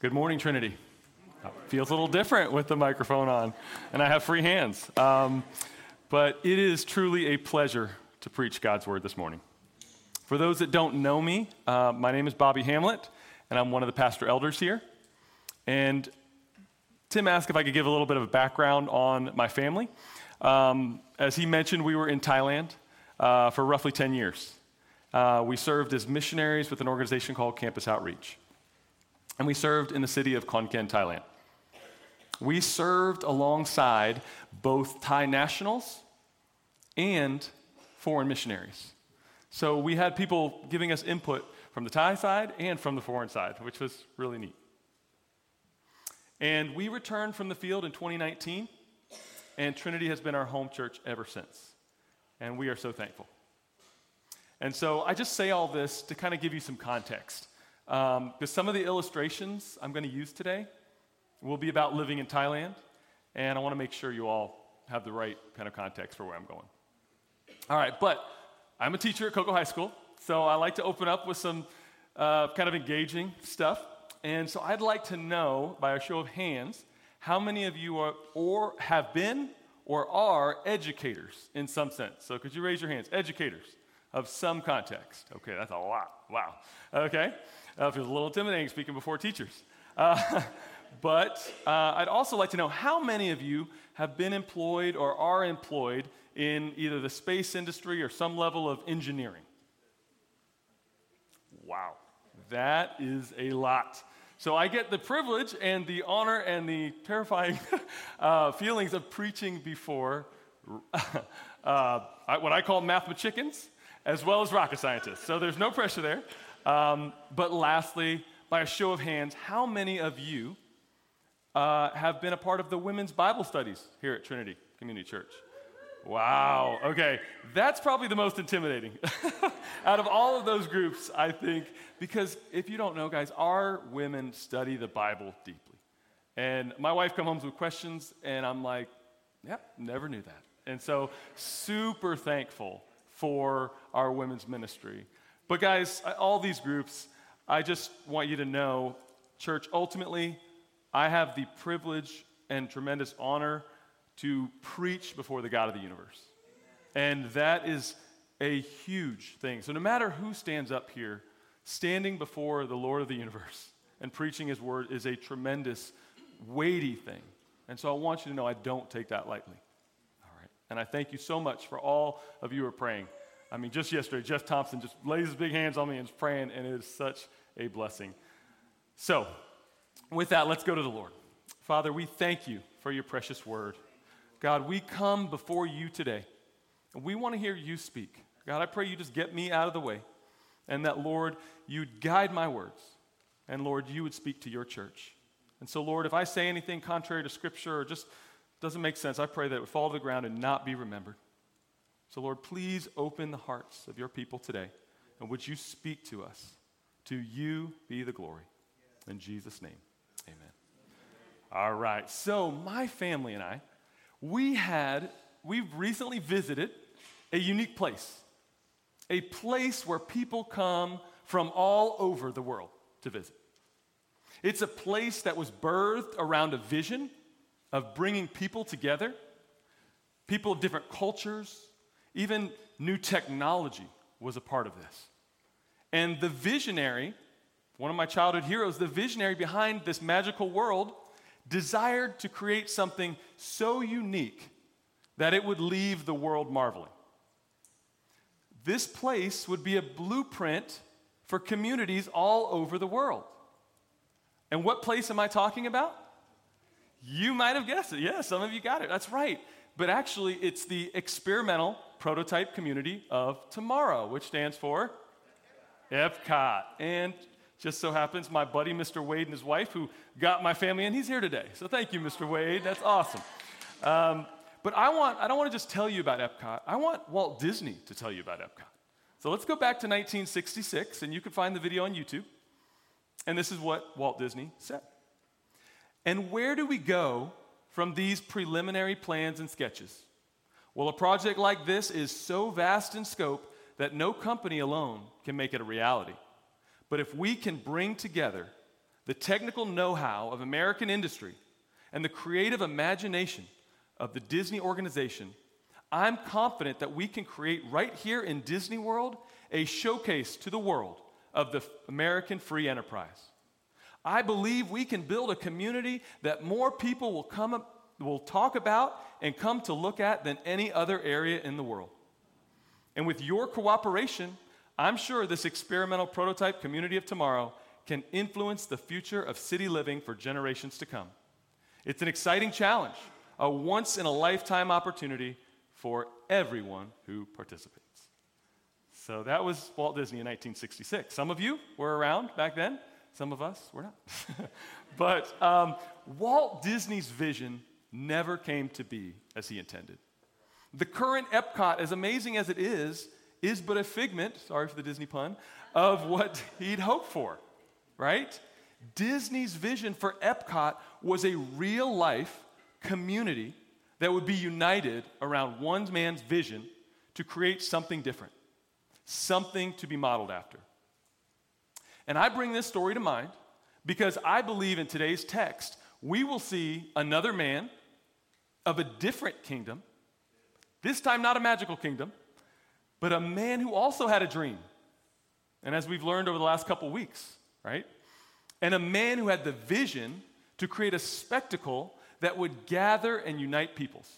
Good morning, Trinity. Feels a little different with the microphone on, and I have free hands. Um, but it is truly a pleasure to preach God's word this morning. For those that don't know me, uh, my name is Bobby Hamlet, and I'm one of the pastor elders here. And Tim asked if I could give a little bit of a background on my family. Um, as he mentioned, we were in Thailand uh, for roughly 10 years. Uh, we served as missionaries with an organization called Campus Outreach and we served in the city of Khon Kaen, Thailand. We served alongside both Thai nationals and foreign missionaries. So we had people giving us input from the Thai side and from the foreign side, which was really neat. And we returned from the field in 2019, and Trinity has been our home church ever since. And we are so thankful. And so I just say all this to kind of give you some context. Um, because some of the illustrations I'm going to use today will be about living in Thailand, and I want to make sure you all have the right kind of context for where I'm going. All right, but I'm a teacher at Cocoa High School, so I like to open up with some uh, kind of engaging stuff. And so I'd like to know, by a show of hands, how many of you are or have been or are educators in some sense. So could you raise your hands? Educators of some context. Okay, that's a lot. Wow. Okay. Uh, feels a little intimidating speaking before teachers. Uh, but uh, I'd also like to know how many of you have been employed or are employed in either the space industry or some level of engineering? Wow, that is a lot. So I get the privilege and the honor and the terrifying uh, feelings of preaching before uh, what I call math chickens, as well as rocket scientists. So there's no pressure there. Um, but lastly, by a show of hands, how many of you uh, have been a part of the women's Bible studies here at Trinity Community Church? Wow. Okay. That's probably the most intimidating out of all of those groups, I think, because if you don't know, guys, our women study the Bible deeply. And my wife comes home with questions, and I'm like, yep, never knew that. And so, super thankful for our women's ministry. But, guys, all these groups, I just want you to know, church, ultimately, I have the privilege and tremendous honor to preach before the God of the universe. And that is a huge thing. So, no matter who stands up here, standing before the Lord of the universe and preaching his word is a tremendous, weighty thing. And so, I want you to know I don't take that lightly. And I thank you so much for all of you who are praying. I mean, just yesterday, Jeff Thompson just lays his big hands on me and is praying, and it is such a blessing. So, with that, let's go to the Lord. Father, we thank you for your precious word. God, we come before you today, and we want to hear you speak. God, I pray you just get me out of the way, and that, Lord, you'd guide my words, and Lord, you would speak to your church. And so, Lord, if I say anything contrary to Scripture or just doesn't make sense, I pray that it would fall to the ground and not be remembered. So, Lord, please open the hearts of your people today. And would you speak to us? To you be the glory. In Jesus' name, amen. All right. So, my family and I, we had, we've recently visited a unique place, a place where people come from all over the world to visit. It's a place that was birthed around a vision of bringing people together, people of different cultures, even new technology was a part of this. And the visionary, one of my childhood heroes, the visionary behind this magical world, desired to create something so unique that it would leave the world marveling. This place would be a blueprint for communities all over the world. And what place am I talking about? You might have guessed it. Yeah, some of you got it. That's right. But actually, it's the experimental prototype community of tomorrow, which stands for Epcot. And just so happens, my buddy, Mr. Wade, and his wife, who got my family in, he's here today. So thank you, Mr. Wade. That's awesome. Um, but I, want, I don't want to just tell you about Epcot. I want Walt Disney to tell you about Epcot. So let's go back to 1966, and you can find the video on YouTube. And this is what Walt Disney said. And where do we go from these preliminary plans and sketches? Well, a project like this is so vast in scope that no company alone can make it a reality. But if we can bring together the technical know how of American industry, and the creative imagination of the Disney organization, I'm confident that we can create right here in Disney World a showcase to the world of the American free enterprise. I believe we can build a community that more people will come up, will talk about and come to look at than any other area in the world. And with your cooperation, I'm sure this experimental prototype community of tomorrow can influence the future of city living for generations to come. It's an exciting challenge, a once in a lifetime opportunity for everyone who participates. So that was Walt Disney in 1966. Some of you were around back then, some of us we're not. but um, Walt Disney's vision never came to be as he intended. The current Epcot, as amazing as it is, is but a figment, sorry for the Disney pun, of what he'd hoped for, right? Disney's vision for Epcot was a real life community that would be united around one man's vision to create something different, something to be modeled after. And I bring this story to mind because I believe in today's text, we will see another man of a different kingdom, this time not a magical kingdom, but a man who also had a dream. And as we've learned over the last couple weeks, right? And a man who had the vision to create a spectacle that would gather and unite peoples.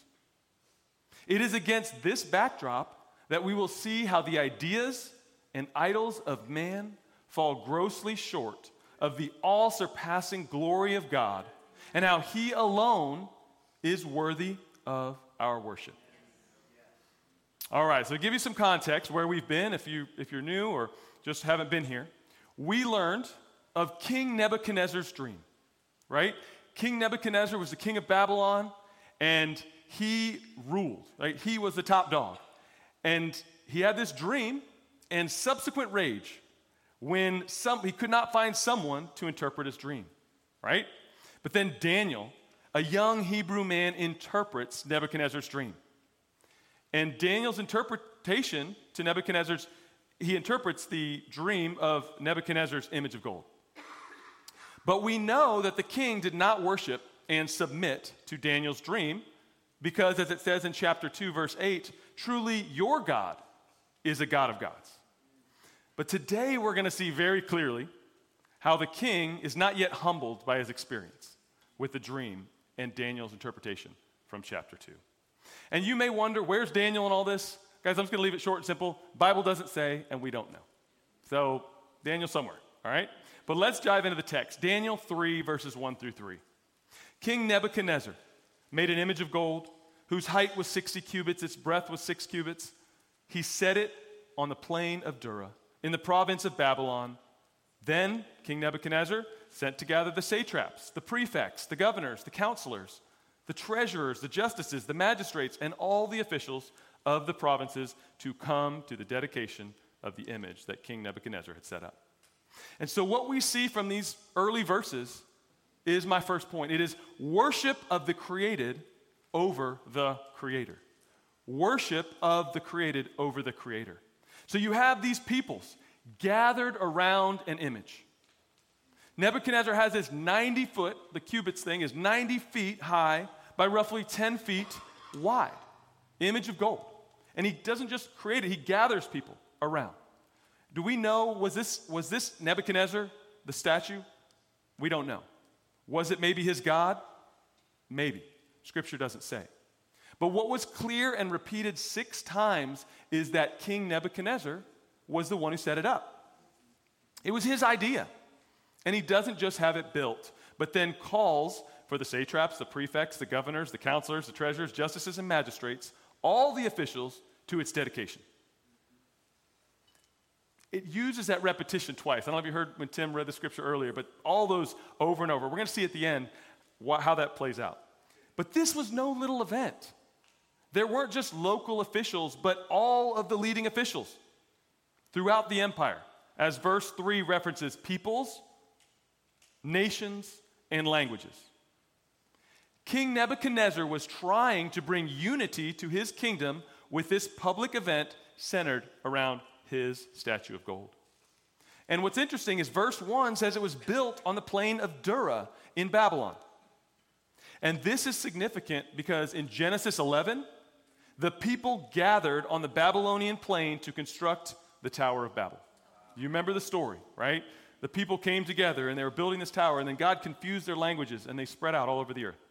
It is against this backdrop that we will see how the ideas and idols of man fall grossly short of the all surpassing glory of God and how He alone is worthy of our worship. All right, so to give you some context where we've been, if, you, if you're new or just haven't been here, we learned of King Nebuchadnezzar's dream, right? King Nebuchadnezzar was the king of Babylon, and he ruled, right? He was the top dog. And he had this dream and subsequent rage when some, he could not find someone to interpret his dream, right? But then Daniel, a young Hebrew man, interprets Nebuchadnezzar's dream. And Daniel's interpretation to Nebuchadnezzar's, he interprets the dream of Nebuchadnezzar's image of gold. But we know that the king did not worship and submit to Daniel's dream because, as it says in chapter 2, verse 8, truly your God is a God of gods. But today we're going to see very clearly how the king is not yet humbled by his experience with the dream and Daniel's interpretation from chapter 2. And you may wonder, where's Daniel in all this? Guys, I'm just going to leave it short and simple. Bible doesn't say, and we don't know. So, Daniel somewhere, all right? But let's dive into the text. Daniel 3, verses 1 through 3. King Nebuchadnezzar made an image of gold whose height was 60 cubits, its breadth was 6 cubits. He set it on the plain of Dura in the province of Babylon. Then King Nebuchadnezzar sent to gather the satraps, the prefects, the governors, the counselors, the treasurers, the justices, the magistrates, and all the officials of the provinces to come to the dedication of the image that King Nebuchadnezzar had set up. And so, what we see from these early verses is my first point it is worship of the created over the creator. Worship of the created over the creator. So, you have these peoples gathered around an image. Nebuchadnezzar has this 90 foot, the cubits thing is 90 feet high by roughly 10 feet wide image of gold. And he doesn't just create it, he gathers people around. Do we know, was this, was this Nebuchadnezzar, the statue? We don't know. Was it maybe his God? Maybe. Scripture doesn't say. But what was clear and repeated six times is that King Nebuchadnezzar was the one who set it up. It was his idea. And he doesn't just have it built, but then calls for the satraps, the prefects, the governors, the counselors, the treasurers, justices, and magistrates, all the officials, to its dedication it uses that repetition twice. I don't know if you heard when Tim read the scripture earlier, but all those over and over. We're going to see at the end how that plays out. But this was no little event. There weren't just local officials, but all of the leading officials throughout the empire. As verse 3 references peoples, nations, and languages. King Nebuchadnezzar was trying to bring unity to his kingdom with this public event centered around his statue of gold. And what's interesting is verse 1 says it was built on the plain of Dura in Babylon. And this is significant because in Genesis 11, the people gathered on the Babylonian plain to construct the Tower of Babel. You remember the story, right? The people came together and they were building this tower, and then God confused their languages and they spread out all over the earth.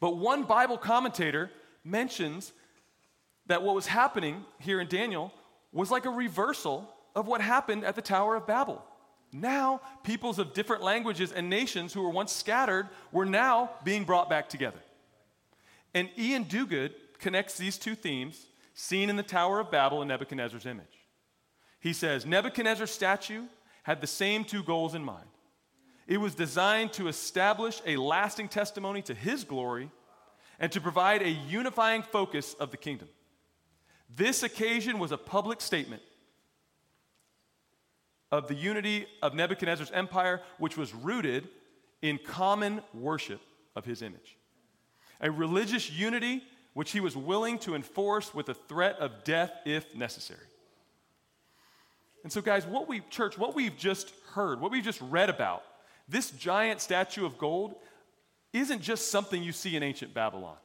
But one Bible commentator mentions that what was happening here in Daniel was like a reversal of what happened at the Tower of Babel. Now, peoples of different languages and nations who were once scattered were now being brought back together. And Iain Duguid connects these two themes seen in the Tower of Babel and Nebuchadnezzar's image. He says Nebuchadnezzar's statue had the same two goals in mind. It was designed to establish a lasting testimony to his glory and to provide a unifying focus of the kingdom. This occasion was a public statement of the unity of Nebuchadnezzar's empire, which was rooted in common worship of his image. A religious unity which he was willing to enforce with a threat of death if necessary. And so, guys, what we, church, what we've just heard, what we've just read about, this giant statue of gold isn't just something you see in ancient Babylon.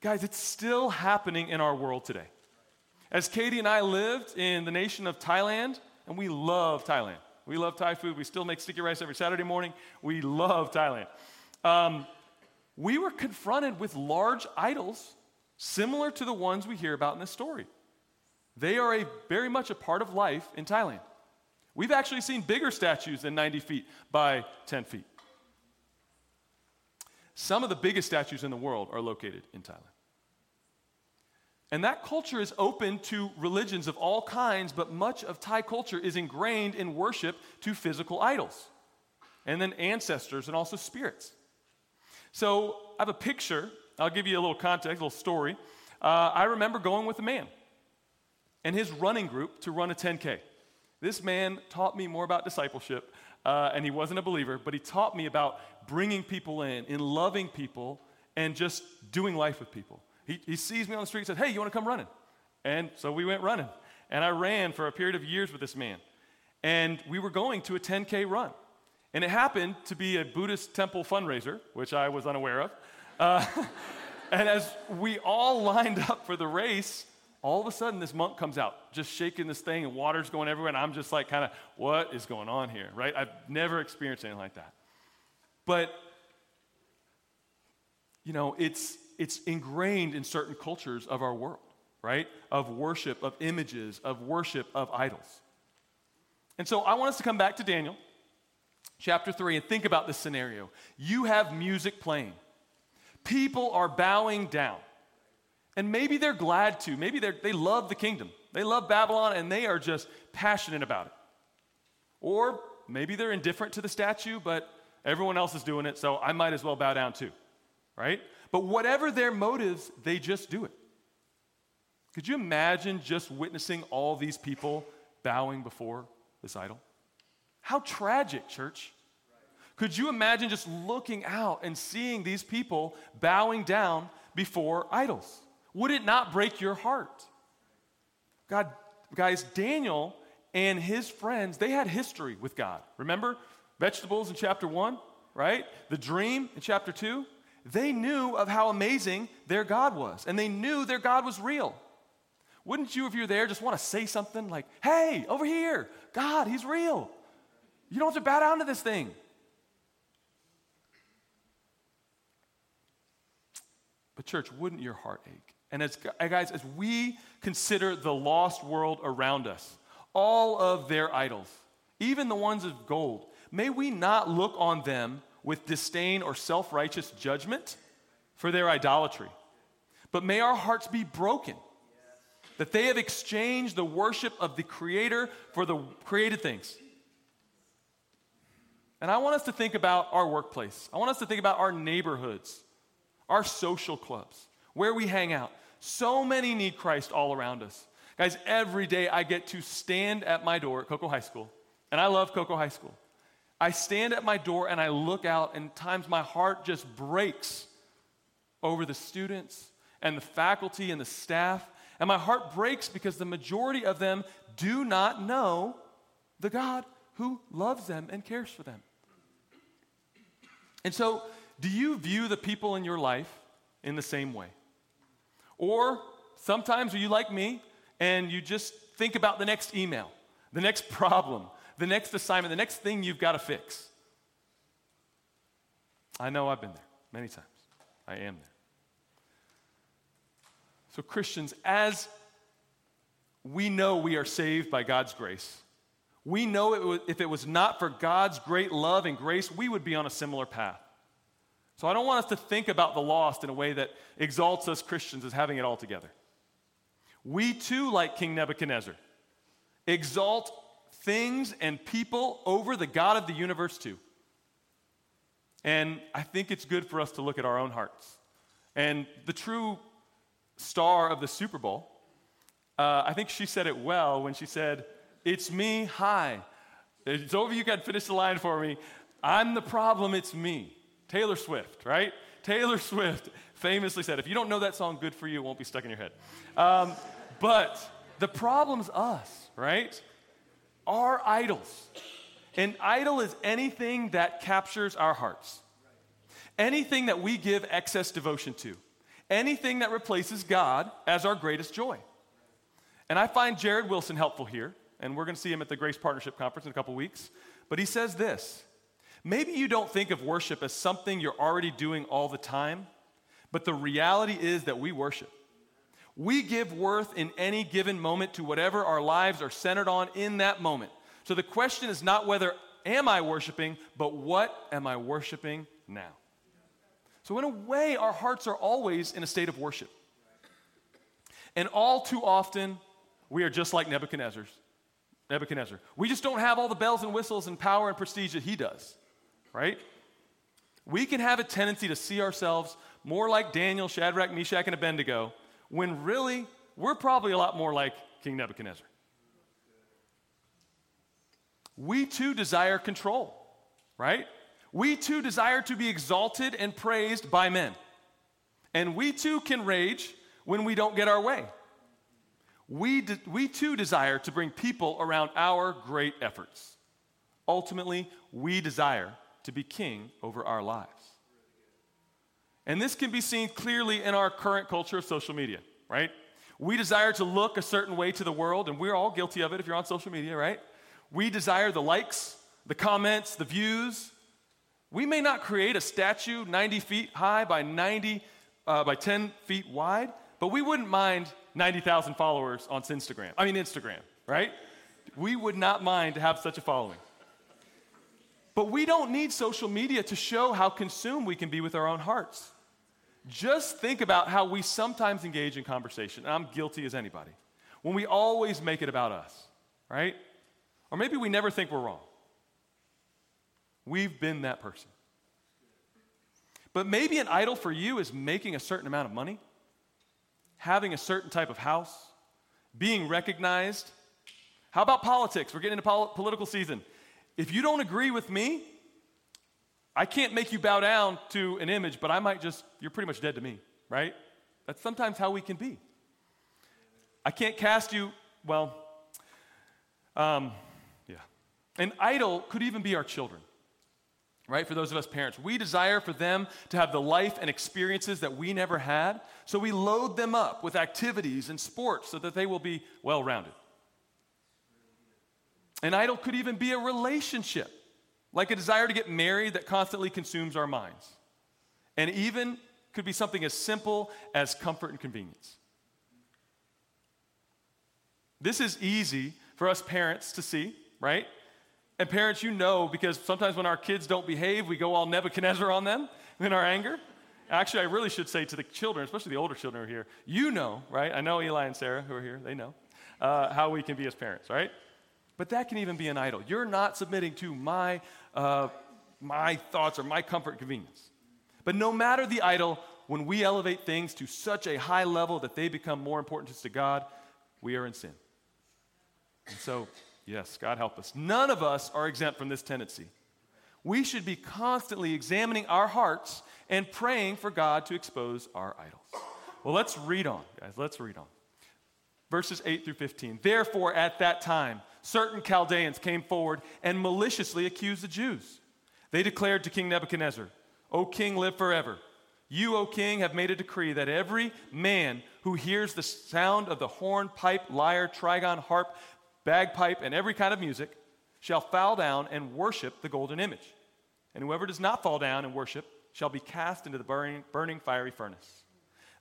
Guys, it's still happening in our world today. As Katie and I lived in the nation of Thailand, and we love Thailand. We love Thai food. We still make sticky rice every Saturday morning. We love Thailand. Um, we were confronted with large idols similar to the ones we hear about in this story. They are a, very much a part of life in Thailand. We've actually seen bigger statues than 90 feet by 10 feet. Some of the biggest statues in the world are located in Thailand. And that culture is open to religions of all kinds, but much of Thai culture is ingrained in worship to physical idols, and then ancestors and also spirits. So I have a picture. I'll give you a little context, a little story. Uh, I remember going with a man and his running group to run a 10K. This man taught me more about discipleship, uh, and he wasn't a believer, but he taught me about bringing people in, in loving people, and just doing life with people. He, he sees me on the street and says, Hey, you want to come running? And so we went running. And I ran for a period of years with this man. And we were going to a 10K run. And it happened to be a Buddhist temple fundraiser, which I was unaware of. Uh, and as we all lined up for the race, all of a sudden this monk comes out just shaking this thing and water's going everywhere. And i'm just like kind of what is going on here right? I've never experienced anything like that. But you know it's it's ingrained in certain cultures of our world right? Of worship of images of worship of idols. And so i want us to come back to daniel chapter 3 and think about this scenario you have music playing people are bowing down and maybe they're glad to. Maybe they love the kingdom. They love Babylon and they are just passionate about it. Or maybe they're indifferent to the statue, but everyone else is doing it, so I might as well bow down too. Right? But whatever their motives, they just do it. Could you imagine just witnessing all these people bowing before this idol? How tragic, church. Could you imagine just looking out and seeing these people bowing down before idols? Would it not break your heart? God, guys, Daniel and his friends, they had history with God. Remember vegetables in chapter 1, right? The dream in chapter 2. They knew of how amazing their God was, and they knew their God was real. Wouldn't you, if you're there, just want to say something like, hey, over here, God, He's real. You don't have to bow down to this thing. But, church, wouldn't your heart ache and as guys, as we consider the lost world around us, all of their idols, even the ones of gold, may we not look on them with disdain or self righteous judgment for their idolatry, but may our hearts be broken that they have exchanged the worship of the Creator for the created things. And I want us to think about our workplace. I want us to think about our neighborhoods, our social clubs, where we hang out. So many need Christ all around us. Guys, every day I get to stand at my door at Cocoa High School, and I love Cocoa High School. I stand at my door and I look out, and times my heart just breaks over the students and the faculty and the staff And my heart breaks because the majority of them do not know the God who loves them and cares for them. And so, do you view the people in your life in the same way? Or sometimes are you like me and you just think about the next email, the next problem, the next assignment, the next thing you've got to fix? I know I've been there many times. I am there. So, Christians, as we know we are saved by God's grace, we know it was, if it was not for God's great love and grace, we would be on a similar path. So I don't want us to think about the lost in a way that exalts us Christians as having it all together. We too, like King Nebuchadnezzar, exalt things and people over the God of the universe too. And I think it's good for us to look at our own hearts. And the true star of the Super Bowl, uh, I think she said it well when she said, It's me, hi. It's over, you can finish the line for me. I'm the problem, it's me. Taylor Swift, right? Taylor Swift famously said, If you don't know that song, good for you, it won't be stuck in your head. Um, but the problem's us, right? Our idols. An idol is anything that captures our hearts, anything that we give excess devotion to, anything that replaces God as our greatest joy. And I find Jared Wilson helpful here, and we're going to see him at the Grace Partnership Conference in a couple weeks. But he says this Maybe you don't think of worship as something you're already doing all the time, but the reality is that we worship. We give worth in any given moment to whatever our lives are centered on in that moment. So the question is not whether am I worshiping, but what am I worshiping now? So, in a way, our hearts are always in a state of worship. And all too often, we are just like Nebuchadnezzar's. Nebuchadnezzar. We just don't have all the bells and whistles and power and prestige that he does, right? We can have a tendency to see ourselves more like Daniel, Shadrach, Meshach, and Abednego, when really we're probably a lot more like King Nebuchadnezzar. We too desire control, right? We too desire to be exalted and praised by men. And we too can rage when we don't get our way. We, de- we too desire to bring people around our great efforts. Ultimately, we desire to be king over our lives. And this can be seen clearly in our current culture of social media, right? We desire to look a certain way to the world, and we're all guilty of it if you're on social media, right? We desire the likes, the comments, the views. We may not create a statue 90 feet high by 90 uh, by 10 feet wide, but we wouldn't mind 90,000 followers on Instagram. I mean Instagram, right? We would not mind to have such a following. But we don't need social media to show how consumed we can be with our own hearts. Just think about how we sometimes engage in conversation. I'm guilty as anybody. When we always make it about us, right? Or maybe we never think we're wrong. We've been that person. But maybe an idol for you is making a certain amount of money, having a certain type of house, being recognized. How about politics? We're getting into pol- political season. If you don't agree with me, I can't make you bow down to an image, but I might just, you're pretty much dead to me, right? That's sometimes how we can be. I can't cast you, well, um, yeah. an idol could even be our children, right? For those of us parents, we desire for them to have the life and experiences that we never had, so we load them up with activities and sports so that they will be well rounded. An idol could even be a relationship, like a desire to get married that constantly consumes our minds. And even could be something as simple as comfort and convenience. This is easy for us parents to see, right? And parents, you know, because sometimes when our kids don't behave, we go all Nebuchadnezzar on them in our anger. Actually, I really should say to the children, especially the older children who are here, you know, right? I know Eli and Sarah who are here, they know uh, how we can be as parents, right? But that can even be an idol. You're not submitting to my, uh, my thoughts or my comfort convenience. But no matter the idol, when we elevate things to such a high level that they become more important to God, we are in sin. And so Yes, God help us. None of us are exempt from this tendency. We should be constantly examining our hearts and praying for God to expose our idols. Well, let's read on, guys. Let's read on. verses 8 through 15. Therefore, at that time, certain Chaldeans came forward and maliciously accused the Jews. They declared to King Nebuchadnezzar, O king, live forever. You, O king, have made a decree that every man who hears the sound of the horn, pipe, lyre, trigon, harp, bagpipe, and every kind of music shall fall down and worship the golden image. And whoever does not fall down and worship shall be cast into the burning, burning fiery furnace.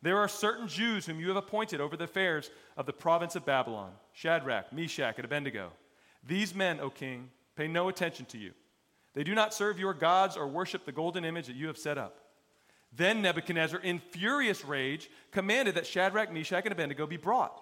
There are certain Jews whom you have appointed over the affairs of the province of Babylon Shadrach, Meshach, and Abednego. These men, O king, pay no attention to you. They do not serve your gods or worship the golden image that you have set up. Then Nebuchadnezzar, in furious rage, commanded that Shadrach, Meshach, and Abednego be brought.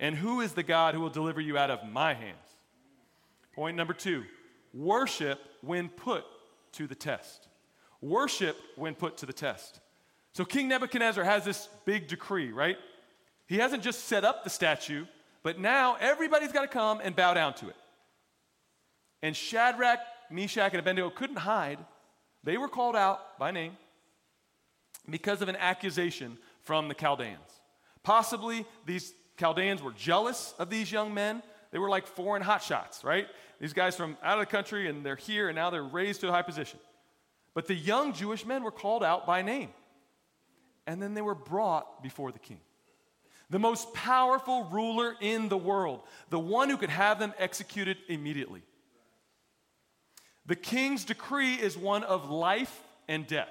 And who is the God who will deliver you out of my hands? Point number two worship when put to the test. Worship when put to the test. So King Nebuchadnezzar has this big decree, right? He hasn't just set up the statue, but now everybody's got to come and bow down to it. And Shadrach, Meshach, and Abednego couldn't hide. They were called out by name because of an accusation from the Chaldeans. Possibly these Chaldeans were jealous of these young men. They were like foreign hotshots, right? These guys from out of the country and they're here and now they're raised to a high position. But the young Jewish men were called out by name. And then they were brought before the king the most powerful ruler in the world, the one who could have them executed immediately. The king's decree is one of life and death.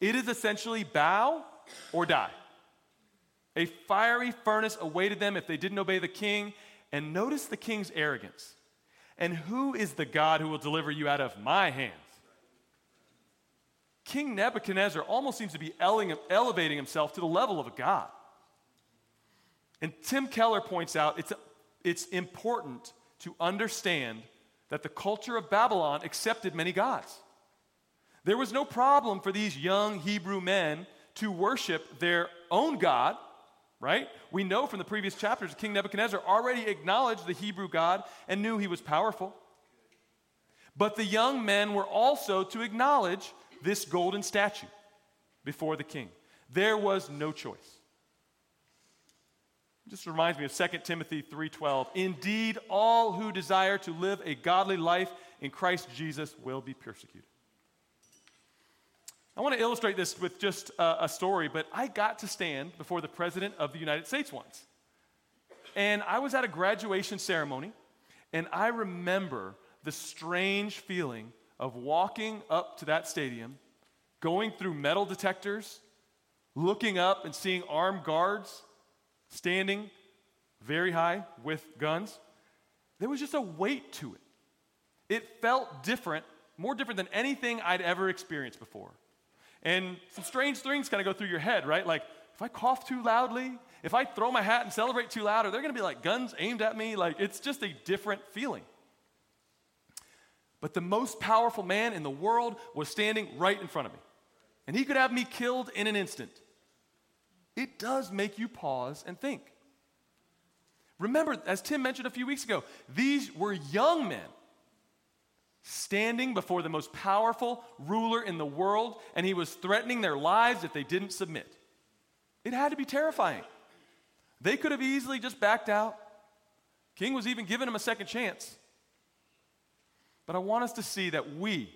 It is essentially bow or die. A fiery furnace awaited them if they didn't obey the king. And notice the king's arrogance. And who is the God who will deliver you out of my hands? King Nebuchadnezzar almost seems to be elevating himself to the level of a god. And Tim Keller points out it's, it's important to understand that the culture of Babylon accepted many gods. There was no problem for these young Hebrew men to worship their own God, right? We know from the previous chapters King Nebuchadnezzar already acknowledged the Hebrew God and knew he was powerful. But the young men were also to acknowledge this golden statue before the king. There was no choice just reminds me of 2 Timothy 3:12. Indeed, all who desire to live a godly life in Christ Jesus will be persecuted. I want to illustrate this with just a, a story, but I got to stand before the President of the United States once. And I was at a graduation ceremony, and I remember the strange feeling of walking up to that stadium, going through metal detectors, looking up and seeing armed guards standing very high with guns, there was just a weight to it. It felt different, more different than anything I'd ever experienced before. And some strange things kind of go through your head, right? Like, if I cough too loudly, if I throw my hat and celebrate too loud, are there going to be like guns aimed at me? Like, it's just a different feeling. But the most powerful man in the world was standing right in front of me. And he could have me killed in an instant it does make you pause and think. Remember, as Tim mentioned a few weeks ago, these were young men standing before the most powerful ruler in the world, and he was threatening their lives if they didn't submit. It had to be terrifying. They could have easily just backed out. King was even giving them a second chance. But I want us to see that we,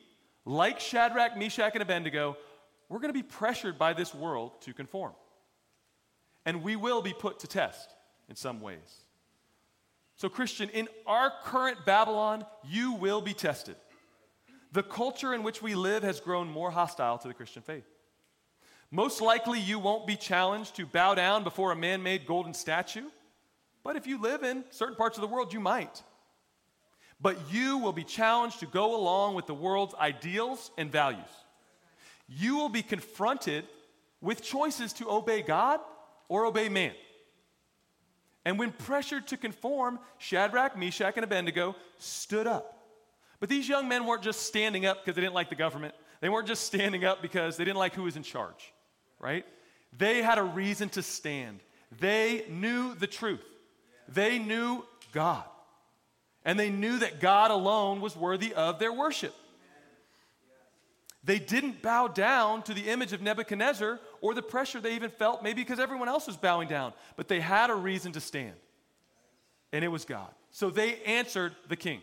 like Shadrach, Meshach, and Abednego, we're going to be pressured by this world to conform and we will be put to test in some ways. So, Christian, in our current Babylon, you will be tested. The culture in which we live has grown more hostile to the Christian faith. Most likely, you won't be challenged to bow down before a man made golden statue, but if you live in certain parts of the world, you might. But you will be challenged to go along with the world's ideals and values. You will be confronted with choices to obey God or obey man. And when pressured to conform, Shadrach, Meshach, and Abednego stood up. But these young men weren't just standing up because they didn't like the government. They weren't just standing up because they didn't like who was in charge, right? They had a reason to stand. They knew the truth. They knew God. And they knew that God alone was worthy of their worship. They didn't bow down to the image of Nebuchadnezzar or the pressure they even felt, maybe because everyone else was bowing down, but they had a reason to stand. And it was God. So they answered the king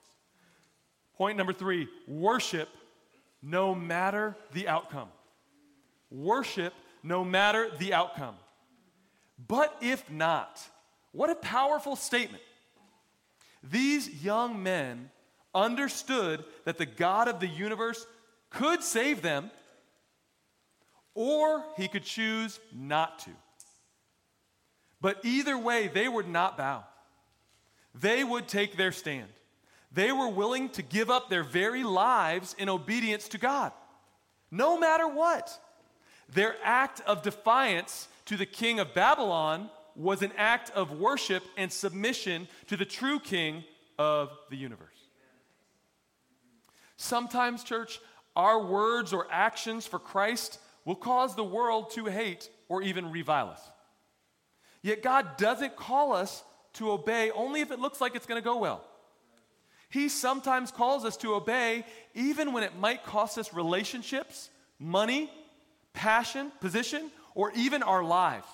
Point number three worship no matter the outcome. Worship no matter the outcome. But if not, what a powerful statement. These young men understood that the God of the universe could save them, or he could choose not to. But either way, they would not bow. They would take their stand. They were willing to give up their very lives in obedience to God, no matter what. Their act of defiance to the king of Babylon was an act of worship and submission to the true king of the universe. Sometimes, church, our words or actions for Christ will cause the world to hate or even revile us. Yet God doesn't call us to obey only if it looks like it's going to go well. He sometimes calls us to obey even when it might cost us relationships, money, passion, position, or even our lives.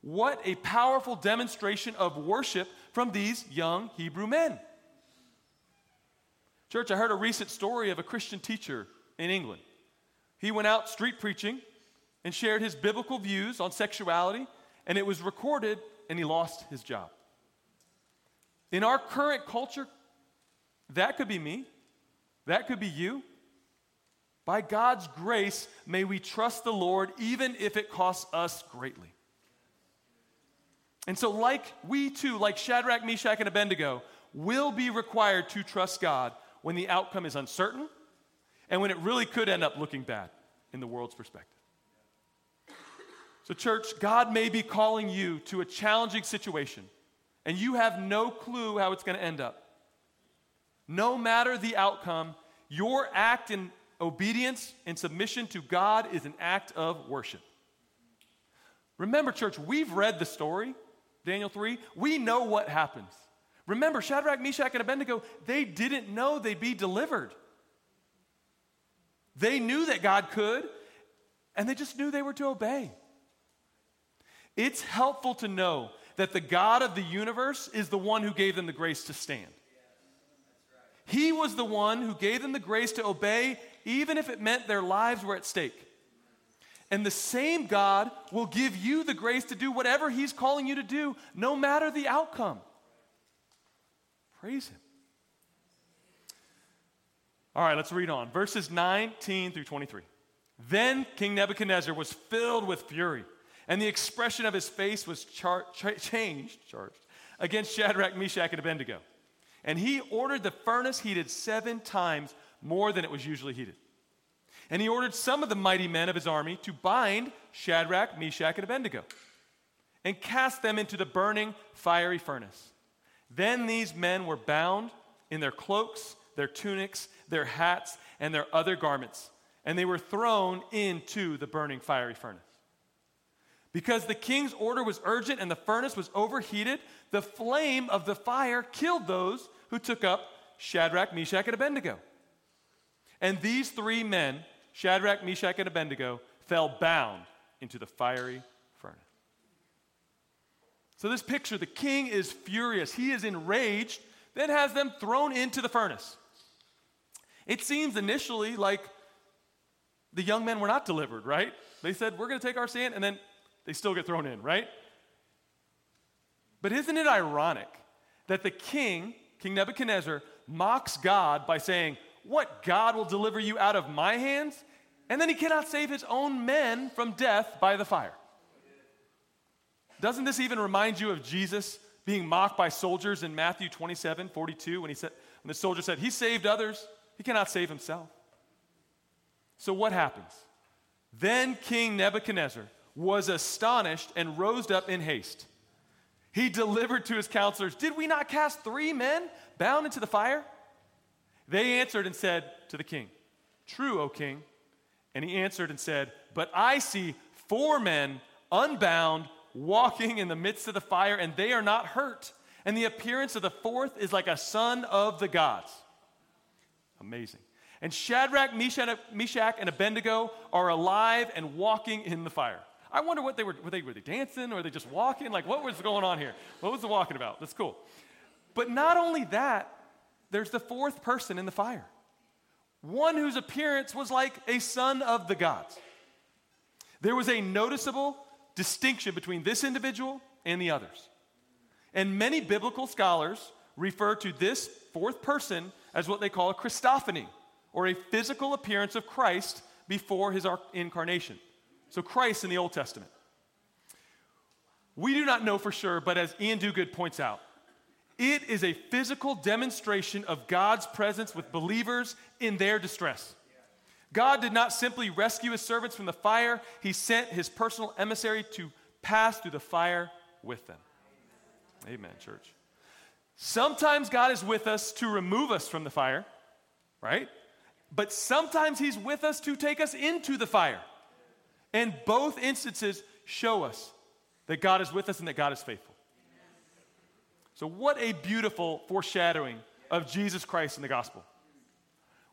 What a powerful demonstration of worship from these young Hebrew men. Church, I heard a recent story of a Christian teacher in England. He went out street preaching and shared his biblical views on sexuality, and it was recorded, and he lost his job. In our current culture, that could be me, that could be you. By God's grace, may we trust the Lord even if it costs us greatly. And so, like we too, like Shadrach, Meshach, and Abednego, will be required to trust God when the outcome is uncertain and when it really could end up looking bad in the world's perspective. So, church, God may be calling you to a challenging situation, and you have no clue how it's going to end up. No matter the outcome, your act in obedience and submission to God is an act of worship. Remember, church, we've read the story, Daniel 3. We know what happens. Remember, Shadrach, Meshach, and Abednego, they didn't know they'd be delivered. They knew that God could, and they just knew they were to obey. It's helpful to know that the God of the universe is the one who gave them the grace to stand. He was the one who gave them the grace to obey even if it meant their lives were at stake. And the same God will give you the grace to do whatever He's calling you to do, no matter the outcome. Praise Him. All right, let's read on. Verses 19 through 23. Then King Nebuchadnezzar was filled with fury, and the expression of his face was char- cha- changed, charged, against Shadrach, Meshach, and Abednego. And he ordered the furnace heated seven times more than it was usually heated. And he ordered some of the mighty men of his army to bind Shadrach, Meshach, and Abednego and cast them into the burning fiery furnace. Then these men were bound in their cloaks, their tunics, their hats, and their other garments, and they were thrown into the burning fiery furnace. Because the king's order was urgent and the furnace was overheated, the flame of the fire killed those who took up Shadrach, Meshach, and Abednego. And these three men, Shadrach, Meshach, and Abednego, fell bound into the fiery furnace. So, this picture, the king is furious. He is enraged, then has them thrown into the furnace. It seems initially like the young men were not delivered, right? They said, We're going to take our stand, and then they still get thrown in, right? But isn't it ironic that the king, King Nebuchadnezzar, mocks God by saying, What, God will deliver you out of my hands? And then he cannot save his own men from death by the fire. Doesn't this even remind you of Jesus being mocked by soldiers in Matthew 27 42 when, he said, when the soldier said, He saved others, he cannot save himself? So what happens? Then King Nebuchadnezzar was astonished and rose up in haste. He delivered to his counselors, Did we not cast three men bound into the fire? They answered and said to the king, True, O king. And he answered and said, But I see four men unbound walking in the midst of the fire, and they are not hurt. And the appearance of the fourth is like a son of the gods. Amazing. And Shadrach, Meshach, and Abednego are alive and walking in the fire. I wonder what they were. Were they, were they dancing or were they just walking? Like, what was going on here? What was the walking about? That's cool. But not only that, there's the fourth person in the fire. One whose appearance was like a son of the gods. There was a noticeable distinction between this individual and the others. And many biblical scholars refer to this fourth person as what they call a Christophany, or a physical appearance of Christ before his incarnation. So, Christ in the Old Testament. We do not know for sure, but as Iain Duguid points out, it is a physical demonstration of God's presence with believers in their distress. God did not simply rescue his servants from the fire, he sent his personal emissary to pass through the fire with them. Amen, church. Sometimes God is with us to remove us from the fire, right? But sometimes he's with us to take us into the fire. And both instances show us that God is with us and that God is faithful. So, what a beautiful foreshadowing of Jesus Christ in the gospel.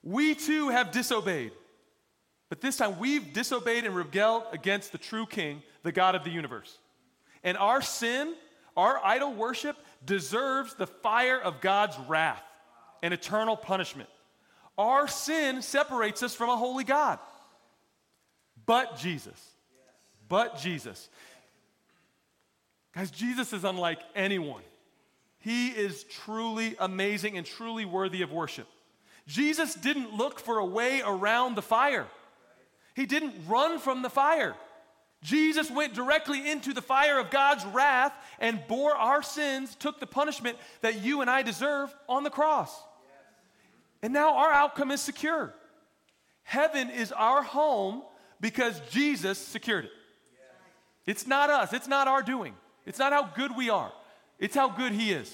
We too have disobeyed, but this time we've disobeyed and rebelled against the true King, the God of the universe. And our sin, our idol worship, deserves the fire of God's wrath and eternal punishment. Our sin separates us from a holy God. But Jesus. But Jesus. Guys, Jesus is unlike anyone. He is truly amazing and truly worthy of worship. Jesus didn't look for a way around the fire, he didn't run from the fire. Jesus went directly into the fire of God's wrath and bore our sins, took the punishment that you and I deserve on the cross. And now our outcome is secure. Heaven is our home because Jesus secured it. It's not us, it's not our doing, it's not how good we are, it's how good He is.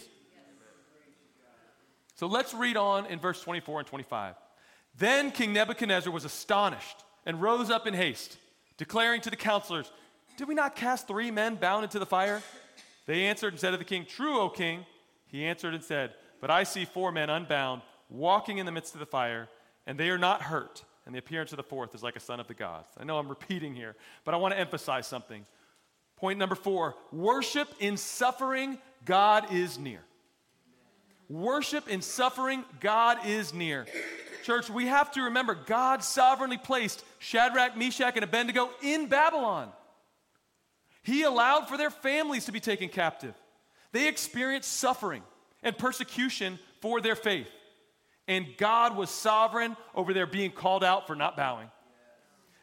So let's read on in verse 24 and 25. Then King Nebuchadnezzar was astonished and rose up in haste, declaring to the counselors, Did we not cast three men bound into the fire? They answered and said to the king, True, O king. He answered and said, But I see four men unbound, walking in the midst of the fire, and they are not hurt and the appearance of the fourth is like a son of the gods. I know I'm repeating here, but I want to emphasize something. Point number four worship in suffering, God is near. Worship in suffering, God is near. Church, we have to remember God sovereignly placed Shadrach, Meshach, and Abednego in Babylon. He allowed for their families to be taken captive. They experienced suffering and persecution for their faith and God was sovereign over their being called out for not bowing.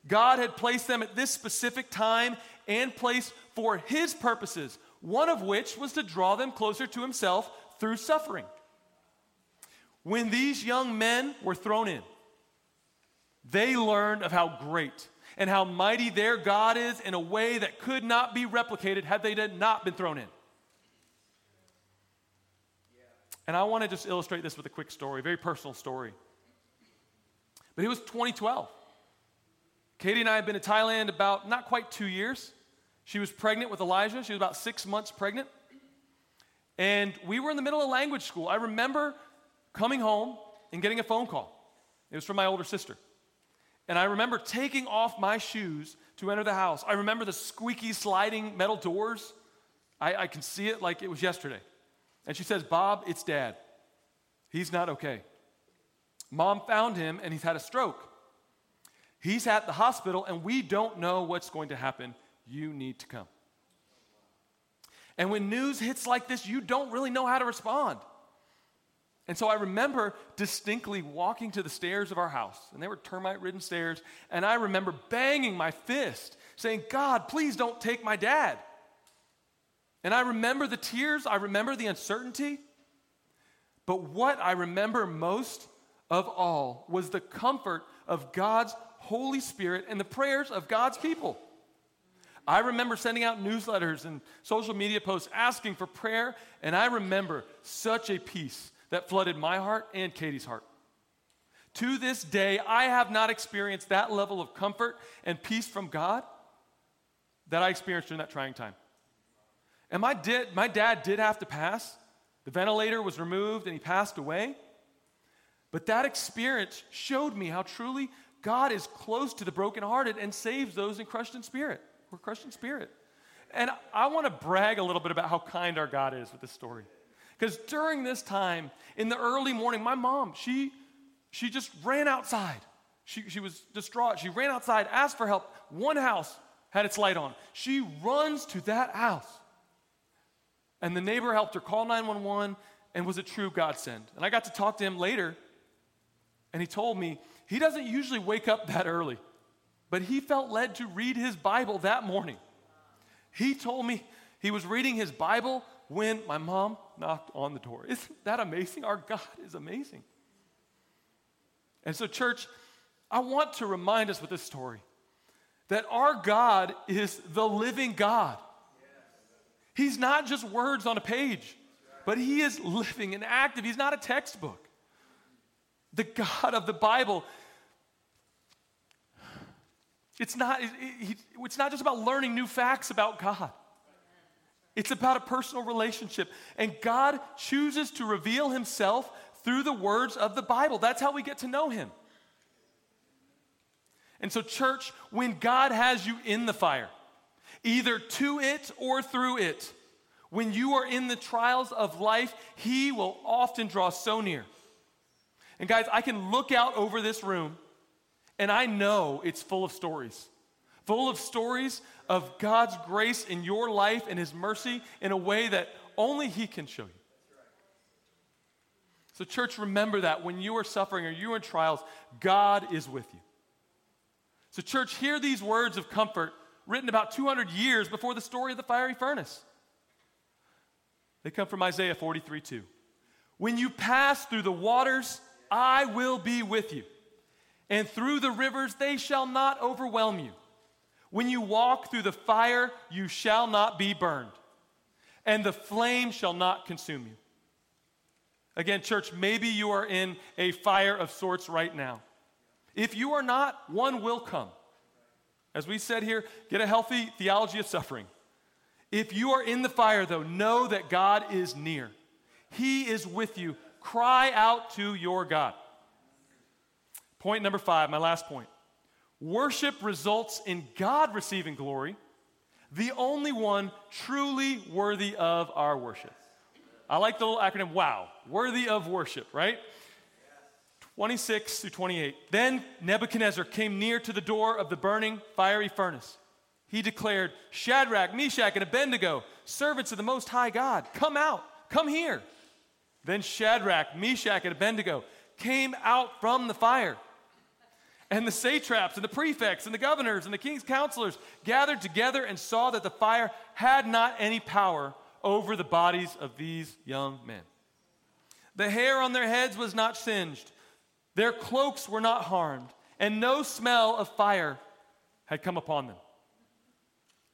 God had placed them at this specific time and place for His purposes, one of which was to draw them closer to Himself through suffering. When these young men were thrown in, they learned of how great and how mighty their God is in a way that could not be replicated had they not been thrown in. And I want to just illustrate this with a quick story, a very personal story. But it was 2012. Katie and I had been to Thailand about not quite two years. She was pregnant with Elijah. She was about six months pregnant. And we were in the middle of language school. I remember coming home and getting a phone call. It was from my older sister. And I remember taking off my shoes to enter the house. I remember the squeaky sliding metal doors. I, I can see it like it was yesterday. And she says, Bob, it's dad. He's not okay. Mom found him and he's had a stroke. He's at the hospital and we don't know what's going to happen. You need to come. And when news hits like this, you don't really know how to respond. And so I remember distinctly walking to the stairs of our house, and they were termite ridden stairs, and I remember banging my fist, saying, God, please don't take my dad. And I remember the tears, I remember the uncertainty. But what I remember most of all was the comfort of God's Holy Spirit and the prayers of God's people. I remember sending out newsletters and social media posts asking for prayer, and I remember such a peace that flooded my heart and Katie's heart. To this day, I have not experienced that level of comfort and peace from God that I experienced during that trying time. And my, my dad did have to pass. The ventilator was removed and he passed away. But that experience showed me how truly God is close to the brokenhearted and saves those in crushed in spirit. We're crushed in spirit. And I want to brag a little bit about how kind our God is with this story. Because during this time, in the early morning, my mom, she, she just ran outside. She, she was distraught. She ran outside, asked for help. One house had its light on. She runs to that house. And the neighbor helped her call 911 and was a true godsend. And I got to talk to him later, and he told me he doesn't usually wake up that early, but he felt led to read his Bible that morning. He told me he was reading his Bible when my mom knocked on the door. Isn't that amazing? Our God is amazing. And so, church, I want to remind us with this story that our God is the living God. He's not just words on a page, but He is living and active. He's not a textbook. The God of the Bible, it's not, it's not just about learning new facts about God. It's about a personal relationship. And God chooses to reveal Himself through the words of the Bible. That's how we get to know Him. And so, church, when God has you in the fire, either to it or through it. When you are in the trials of life, He will often draw so near. And guys, I can look out over this room and I know it's full of stories. Full of stories of God's grace in your life and His mercy in a way that only He can show you. So, church, remember that when you are suffering or you are in trials, God is with you. So, church, hear these words of comfort written about 200 years before the story of the fiery furnace. They come from Isaiah 43 2. When you pass through the waters, I will be with you, and through the rivers, they shall not overwhelm you. When you walk through the fire, you shall not be burned, and the flame shall not consume you. Again, church, maybe you are in a fire of sorts right now. If you are not, one will come. As we said here, get a healthy theology of suffering. If you are in the fire, though, know that God is near. He is with you. Cry out to your God. Point number five, my last point. Worship results in God receiving glory, the only one truly worthy of our worship. I like the little acronym WOW, worthy of worship, right? 26 through 28. Then Nebuchadnezzar came near to the door of the burning fiery furnace. He declared, Shadrach, Meshach, and Abednego, servants of the Most High God, come out, come here. Then Shadrach, Meshach, and Abednego came out from the fire. And the satraps and the prefects and the governors and the king's counselors gathered together and saw that the fire had not any power over the bodies of these young men. The hair on their heads was not singed their cloaks were not harmed, and no smell of fire had come upon them.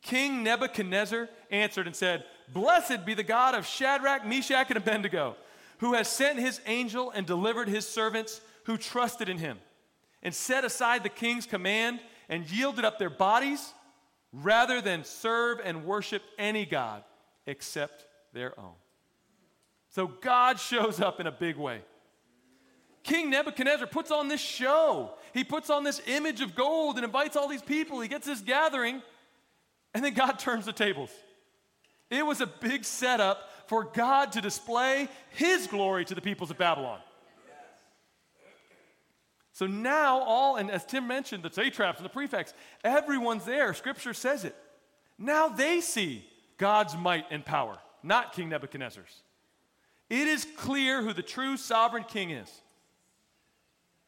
King Nebuchadnezzar answered and said, Blessed be the God of Shadrach, Meshach, and Abednego, who has sent his angel and delivered his servants who trusted in him, and set aside the king's command and yielded up their bodies rather than serve and worship any God except their own. So God shows up in a big way. King Nebuchadnezzar puts on this show. He puts on this image of gold and invites all these people. He gets this gathering, and then God turns the tables. It was a big setup for God to display his glory to the peoples of Babylon. So now, all, and as Tim mentioned, the satraps and the prefects, everyone's there. Scripture says it. Now they see God's might and power, not King Nebuchadnezzar's. It is clear who the true sovereign king is.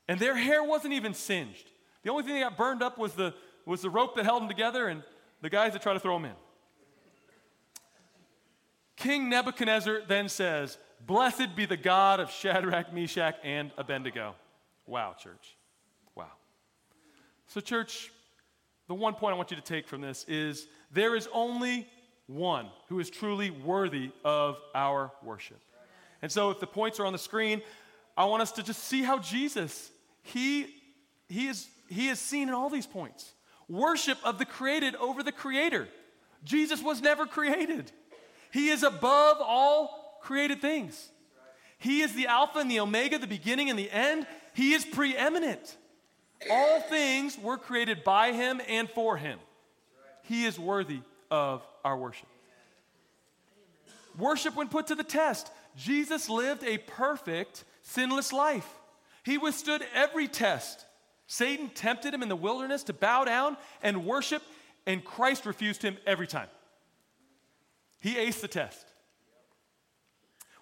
And their hair wasn't even singed. The only thing that got burned up was the, was the rope that held them together and the guys that tried to throw them in. King Nebuchadnezzar then says, Blessed be the God of Shadrach, Meshach, and Abednego. Wow, church. Wow. So, church, the one point I want you to take from this is there is only one who is truly worthy of our worship. And so, if the points are on the screen, I want us to just see how Jesus, he, he, is, he is seen in all these points. Worship of the created over the creator. Jesus was never created. He is above all created things. He is the Alpha and the Omega, the beginning and the end. He is preeminent. All things were created by him and for him. He is worthy of our worship. Worship when put to the test. Jesus lived a perfect, sinless life. He withstood every test. Satan tempted him in the wilderness to bow down and worship, and Christ refused him every time. He aced the test.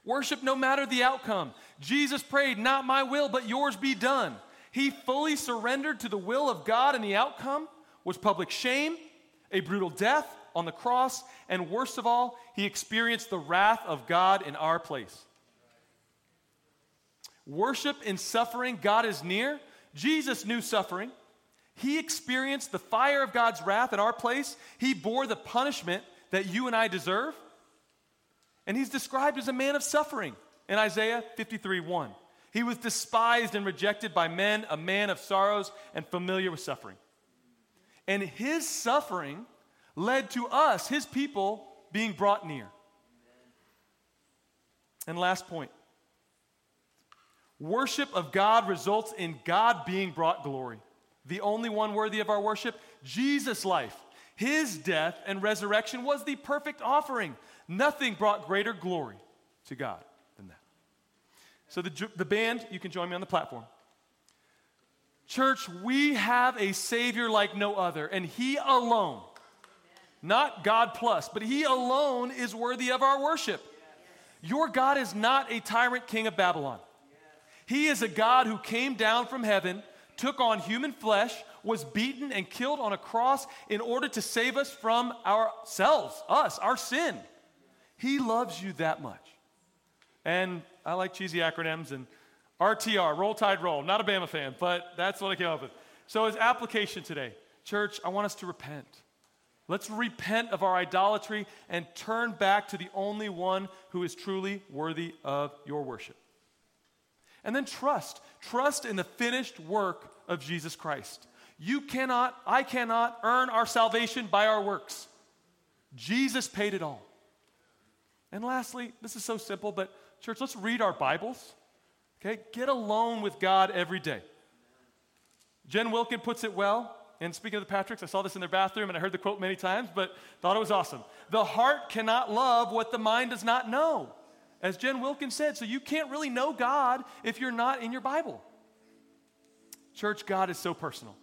Worship no matter the outcome. Jesus prayed, Not my will, but yours be done. He fully surrendered to the will of God, and the outcome was public shame, a brutal death on the cross, and worst of all, he experienced the wrath of God in our place. Worship in suffering, God is near. Jesus knew suffering. He experienced the fire of God's wrath in our place. He bore the punishment that you and I deserve. And he's described as a man of suffering in Isaiah 53 1. He was despised and rejected by men, a man of sorrows and familiar with suffering. And his suffering led to us, his people, being brought near. And last point worship of God results in God being brought glory. The only one worthy of our worship, Jesus' life, his death and resurrection was the perfect offering. Nothing brought greater glory to God than that. So, the, the band, you can join me on the platform. Church, we have a Savior like no other, and He alone, not God plus, but He alone is worthy of our worship. Your God is not a tyrant king of Babylon. He is a God who came down from heaven, took on human flesh, was beaten and killed on a cross in order to save us from ourselves, us, our sin. He loves you that much. And I like cheesy acronyms and RTR, Roll Tide Roll. Not a Bama fan, but that's what I came up with. So, as application today, church, I want us to repent. Let's repent of our idolatry and turn back to the only one who is truly worthy of your worship. And then trust. Trust in the finished work of Jesus Christ. You cannot, I cannot earn our salvation by our works. Jesus paid it all. And lastly, this is so simple, but church, let's read our Bibles. Okay? Get alone with God every day. Jen Wilkin puts it well. And speaking of the Patricks, I saw this in their bathroom and I heard the quote many times, but thought it was awesome. The heart cannot love what the mind does not know. As Jen Wilkin said, so you can't really know God if you're not in your Bible. Church, God is so personal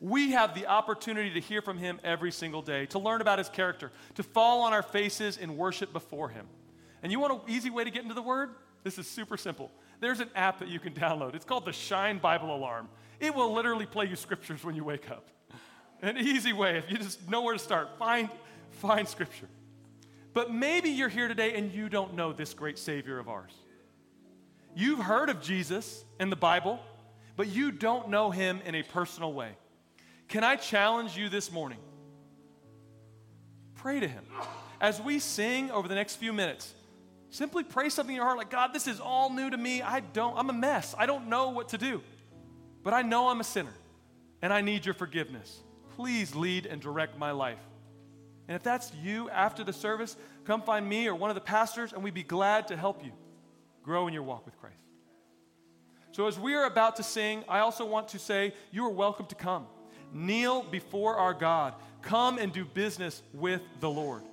we have the opportunity to hear from him every single day, to learn about his character, to fall on our faces in worship before him. And you want an easy way to get into the word? This is super simple. There's an app that you can download. It's called the Shine Bible Alarm. It will literally play you scriptures when you wake up. An easy way, if you just know where to start, find, find scripture. But maybe you're here today and you don't know this great Savior of ours. You've heard of Jesus in the Bible, but you don't know him in a personal way. Can I challenge you this morning? Pray to Him. As we sing over the next few minutes, simply pray something in your heart like, God, this is all new to me. I don't, I'm a mess. I don't know what to do. But I know I'm a sinner and I need your forgiveness. Please lead and direct my life. And if that's you after the service, come find me or one of the pastors, and we'd be glad to help you grow in your walk with Christ. So, as we are about to sing, I also want to say you are welcome to come kneel before our God. Come and do business with the Lord.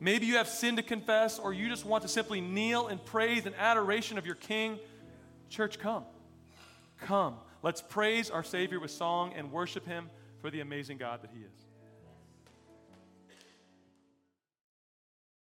Maybe you have sin to confess, or you just want to simply kneel in praise and adoration of your King. Church, come. Come. Let's praise our Savior with song and worship Him for the amazing God that He is.